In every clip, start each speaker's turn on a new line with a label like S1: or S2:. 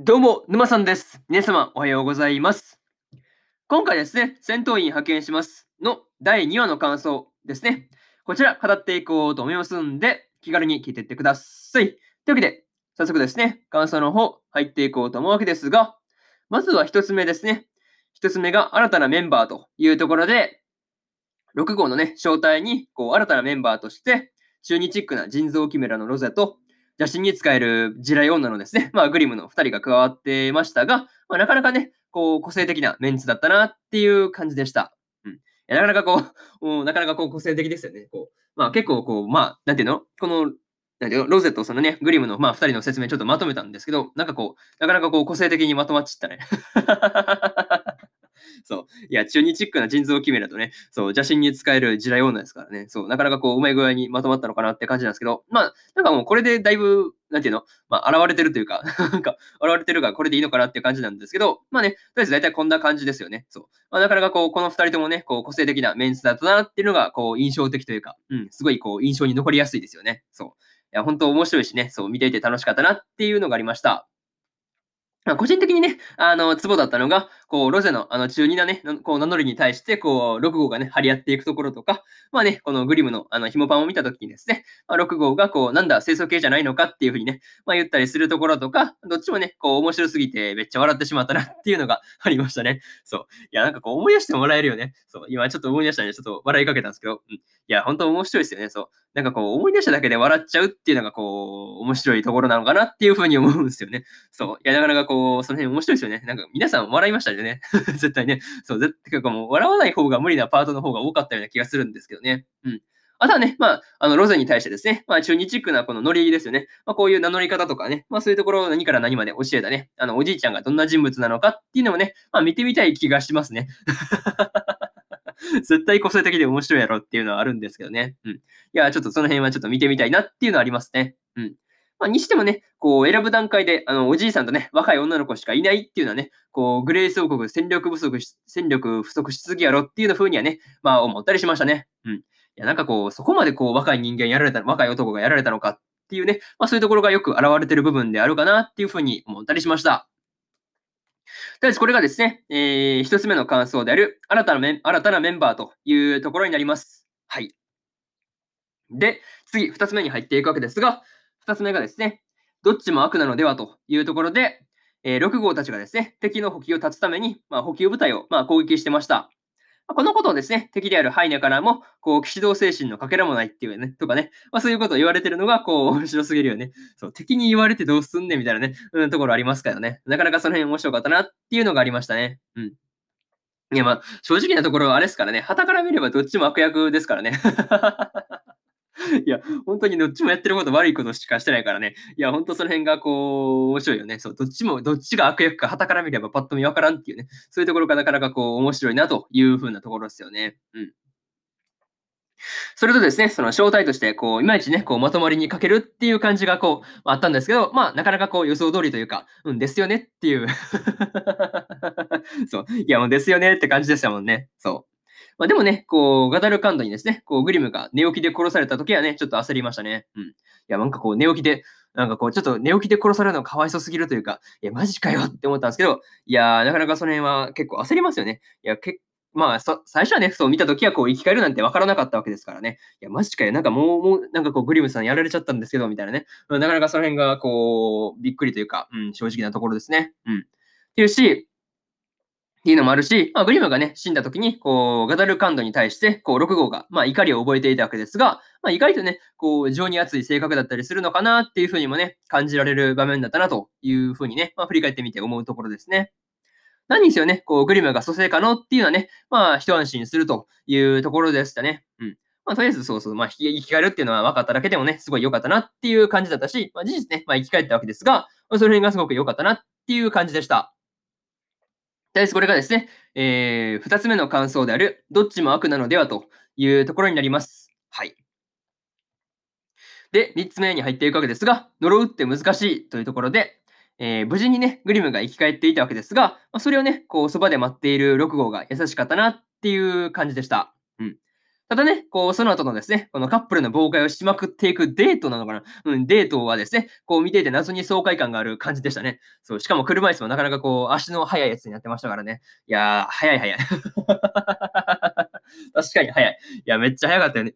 S1: どうも、沼さんです。皆様、おはようございます。今回ですね、戦闘員派遣しますの第2話の感想ですね。こちら、語っていこうと思いますんで、気軽に聞いていってください。というわけで、早速ですね、感想の方、入っていこうと思うわけですが、まずは一つ目ですね。一つ目が新たなメンバーというところで、6号のね、招待に、こう、新たなメンバーとして、中日チックな人造キメラのロゼと、邪神に使える地雷女のですね、まあ、グリムの2人が加わってましたが、まあ、なかなかね、こう、個性的なメンツだったなっていう感じでした。うん。いやなかなかこう、うんなかなかこう、個性的ですよね。こう、まあ、結構こう、まあ、なんていうの？この、なんていうの？ロゼとそのね、グリムの、まあ、2人の説明ちょっとまとめたんですけど、なんかこう、なかなかこう、個性的にまとまっちったね。いや、中日チックな人造キメラとね、そう、邪神に使える地雷女ですからね。そう、なかなかこう、うまい具合にまとまったのかなって感じなんですけど、まあ、なんかもうこれでだいぶ、なんていうの？まあ、現れてるというか、なんか、現れてるがこれでいいのかなっていう感じなんですけど、まあね、とりあえず大体こんな感じですよね。そう。まあ、なかなかこう、この二人ともね、こう、個性的なメンツだったなっていうのが、こう、印象的というか、うん、すごいこう、印象に残りやすいですよね。そう。いや、本当面白いしね、そう、見ていて楽しかったなっていうのがありました。ま、個人的にね、あの、ツボだったのが、こう、ロゼの、あの、中二なね、こう、名乗りに対して、こう、6号がね、張り合っていくところとか、まあね、このグリムの、あの、紐パンを見たときにですね、まあ、6号が、こう、なんだ、清楚系じゃないのかっていうふうにね、まあ、言ったりするところとか、どっちもね、こう、面白すぎて、めっちゃ笑ってしまったなっていうのが ありましたね。そう。いや、なんかこう、思い出してもらえるよね。そう。今ちょっと思い出したね、ちょっと笑いかけたんですけど、うん。いや、本当面白いですよね。そう。なんかこう、思い出しただけで笑っちゃうっていうのが、こう、面白いところなのかなっていうふうに思うんですよね。そう。いや、なかなかこう、その辺面白いですよね。なんか皆さん笑いましたよね。絶対ね。そう、絶対かもう笑わない方が無理なパートの方が多かったような気がするんですけどね。うん。あとはね、まあ、あの、ロゼに対してですね、まあ、中日チックなこのノリですよね。まあ、こういう名乗り方とかね、まあ、そういうところを何から何まで教えたね、あの、おじいちゃんがどんな人物なのかっていうのもね、まあ、見てみたい気がしますね。絶対個性的で面白いやろっていうのはあるんですけどね。うん。いや、ちょっとその辺はちょっと見てみたいなっていうのはありますね。うん。まあ、にしてもね、こう選ぶ段階で、あの、おじいさんとね、若い女の子しかいないっていうのはね、こう、グレース王国戦力不足し、戦力不足しすぎやろっていうの風にはね、まあ思ったりしましたね。うん。いや、なんかこう、そこまでこう、若い人間やられた、若い男がやられたのかっていうね、まあそういうところがよく現れてる部分であるかなっていう風に思ったりしました。とりあえずこれがですね、えー、一つ目の感想である新たなメン、新たなメンバーというところになります。はい。で、次、2つ目に入っていくわけですが、2つ目がですね、どっちも悪なのではというところで、えー6号たちがですね、敵の補給を断つために、まあ、補給部隊を、まあ、攻撃してました。このことをですね、敵であるハイネからも、こう、騎士道精神のかけらもないっていうね、とかね、まあそういうことを言われてるのが、こう、面白すぎるよね。そう、敵に言われてどうすんねんみたいなね、うん、ところありますからね。なかなかその辺面白かったなっていうのがありましたね。うん。いや、まあ、正直なところはあれですからね、旗から見ればどっちも悪役ですからね。いや、本当にどっちもやってること悪いことしかしてないからね。いや、本当その辺がこう、面白いよね。そう、どっちも、どっちが悪役か、旗から見ればパッと見わからんっていうね。そういうところがなかなかこう、面白いなというふうなところですよね。うん。それとですね、その正体として、こう、いまいちね、こう、まとまりに欠けるっていう感じが、こう、あったんですけど、まあ、なかなかこう、予想通りというか、うん、ですよねっていう。そう。いや、もうですよねって感じでしたもんね。そう。まあ、でもね、こう、ガダルカンドにですね、こう、グリムが寝起きで殺された時はね、ちょっと焦りましたね。うん。いや、なんかこう、寝起きで、なんかこう、ちょっと寝起きで殺されるのがかわいそうすぎるというか、いや、マジかよ って思ったんですけど、いやー、なかなかその辺は結構焦りますよね。いや、けまあ、最初はね、そう見た時はこう、生き返るなんて分からなかったわけですからね。いや、マジかよ。なんかもう、もう、なんかこう、グリムさんやられちゃったんですけど、みたいなね。なかなかその辺が、こう、びっくりというか、うん、正直なところですね。うん。っていうし、っていうのもあるし、まあ、グリムがね、死んだ時に、こう、ガダルカンドに対して、こう、6号が、まあ、怒りを覚えていたわけですが、まあ、意外とね、こう、情に熱い性格だったりするのかなっていうふうにもね、感じられる場面だったなというふうにね、まあ、振り返ってみて思うところですね。何にせよね、こう、グリムが蘇生可能っていうのはね、まあ、一安心するというところでしたね。うん。まあ、とりあえず、そうそう、まあ、生き返るっていうのは分かっただけでもね、すごい良かったなっていう感じだったし、まあ、事実ね、まあ、生き返ったわけですが、その辺がすごく良かったなっていう感じでした。とりあえずこれがですね、えー、二つ目の感想である、どっちも悪なのではというところになります。はい。で、三つ目に入っていくわけですが、呪うって難しいというところで、えー無事にね、グリムが生き返っていたわけですが、まあ、それをね、こう、そばで待っている6号が優しかったなっていう感じでした。うん。ただね、こう、その後のですね、このカップルの妨害をしまくっていくデートなのかなうん、デートはですね、こう見ていて謎に爽快感がある感じでしたね。そう、しかも車椅子もなかなかこう、足の速いやつになってましたからね。いやー、速い速い。確かに速い。いや、めっちゃ速かったよね。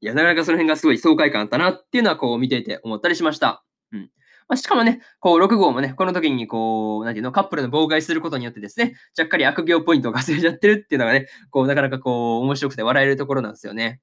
S1: いや、なかなかその辺がすごい爽快感あったなっていうのはこう見ていて思ったりしました。うん。まあ、しかもね、こう、6号もね、この時にこう、なんていうの、カップルの妨害することによってですね、ちゃっかり悪行ポイントを稼いじゃってるっていうのがね、こう、なかなかこう、面白くて笑えるところなんですよね。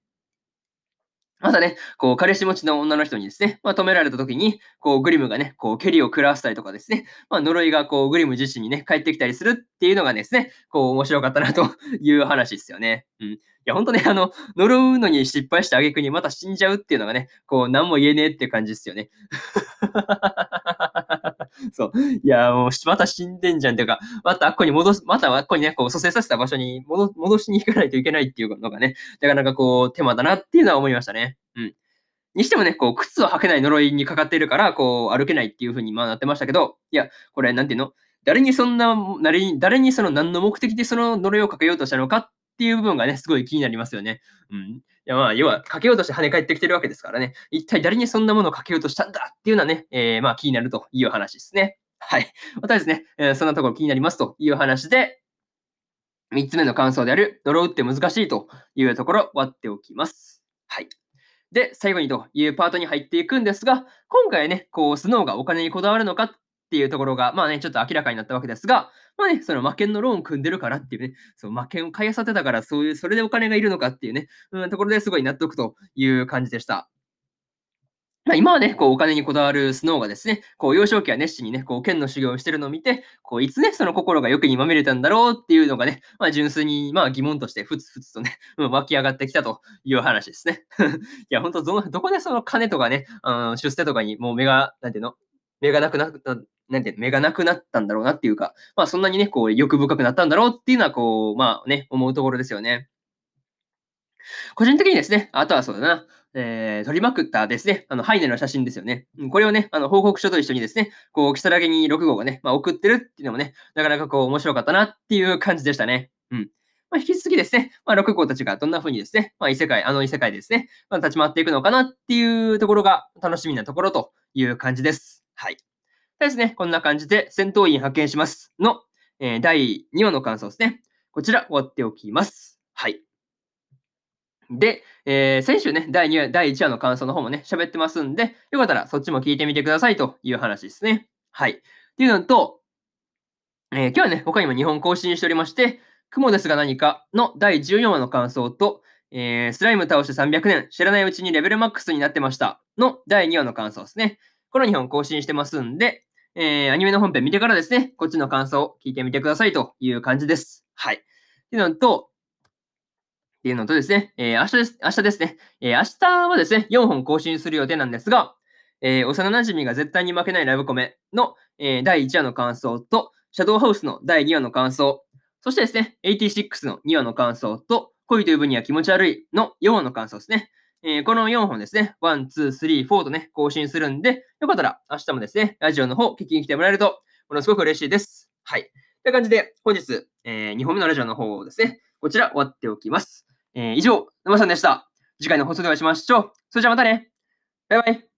S1: またね、こう、彼氏持ちの女の人にですね、まあ、止められた時に、こう、グリムがね、こう、蹴りを食らわせたりとかですね、まあ、呪いがこう、グリム自身にね、帰ってきたりするっていうのがですね、こう、面白かったなという話ですよね。うん。いや、ほんとね、あの、呪うのに失敗した挙句にまた死んじゃうっていうのがね、こう、何も言えねえって感じですよね。そう。いや、もう、また死んでんじゃんっていうか、またあっこに戻す、またあっこにね、こう、蘇生させた場所に戻戻しに行かないといけないっていうのがね、なかなかこう、手間だなっていうのは思いましたね。うん。にしてもね、こう、靴を履けない呪いにかかっているから、こう、歩けないっていう風にまあなってましたけど、いや、これ、なんていうの？誰にそんな、誰に、誰にその何の目的でその呪いをかけようとしたのかっていう部分がね、すごい気になりますよね。うん。いや、まあ、要は、かけようとして跳ね返ってきてるわけですからね。一体誰にそんなものをかけようとしたんだっていうのはね、えー、まあ、気になるという話ですね。はい。またですね、えー、そんなところ気になりますという話で、3つ目の感想である、呪うって難しいというところ、割っておきます。はい。で、最後にというパートに入っていくんですが、今回ね、こう、スノーがお金にこだわるのかっていうところが、まあね、ちょっと明らかになったわけですが、まあね、その魔剣のローン組んでるからっていうね、そう、魔剣を買いさせたから、そういう、それでお金がいるのかっていうね、うん、ところですごい納得という感じでした。まあ、今はね、こう、お金にこだわるスノーがですね、こう、幼少期は熱心にね、こう、剣の修行をしてるのを見て、こう、いつね、その心が欲にまみれたんだろうっていうのがね、まあ、純粋に、まあ、疑問として、ふつふつとね、湧き上がってきたという話ですね。いや、ほんと、ど、どこでその金とかね、うん、出世とかにもう目が、なんていうの目がなくなった、なんて、目がなくなったんだろうなっていうか、まあ、そんなにね、こう、欲深くなったんだろうっていうのは、こう、まあね、思うところですよね。個人的にですね、あとはそうだな、えー、撮りまくったですね、あの、ハイネの写真ですよね。これをね、あの、報告書と一緒にですね、こう、木更木に6号がね、まあ、送ってるっていうのもね、なかなかこう、面白かったなっていう感じでしたね。うん。まあ、引き続きですね、まあ、6号たちがどんな風にですね、まあ、異世界、あの異世界ですね、まあ、立ち回っていくのかなっていうところが楽しみなところという感じです。はい。ですね、こんな感じで戦闘員派遣しますの、えー、第2話の感想ですね。こちら終わっておきます。はい。で、えー、先週ね、第2話、第1話の感想の方もね、喋ってますんで、よかったらそっちも聞いてみてくださいという話ですね。はい。っていうのと、えー、今日はね、他にも日本更新しておりまして、雲ですが何かの第14話の感想と、えー、スライム倒して300年、知らないうちにレベルマックスになってましたの第2話の感想ですね。この2本更新してますんで、えー、アニメの本編見てからですね、こっちの感想を聞いてみてくださいという感じです。はい。っていうのと、っていうのとですね、えー、明日です、明日ですね、えー、明日はですね、4本更新する予定なんですが、えー、幼馴染が絶対に負けないラブコメの、えー、第1話の感想と、シャドウハウスの第2話の感想、そしてですね、86の2話の感想と、恋という分には気持ち悪いの4話の感想ですね。えー、この4本ですね、1、2、3、4とね、更新するんで、よかったら明日もですね、ラジオの方聞きに来てもらえると、ものすごく嬉しいです。はい。という感じで、本日、えー、2本目のラジオの方をですね、こちら終わっておきます。えー、以上、沼さんでした。次回の放送でお会いしましょう。それじゃあまたね。バイバイ。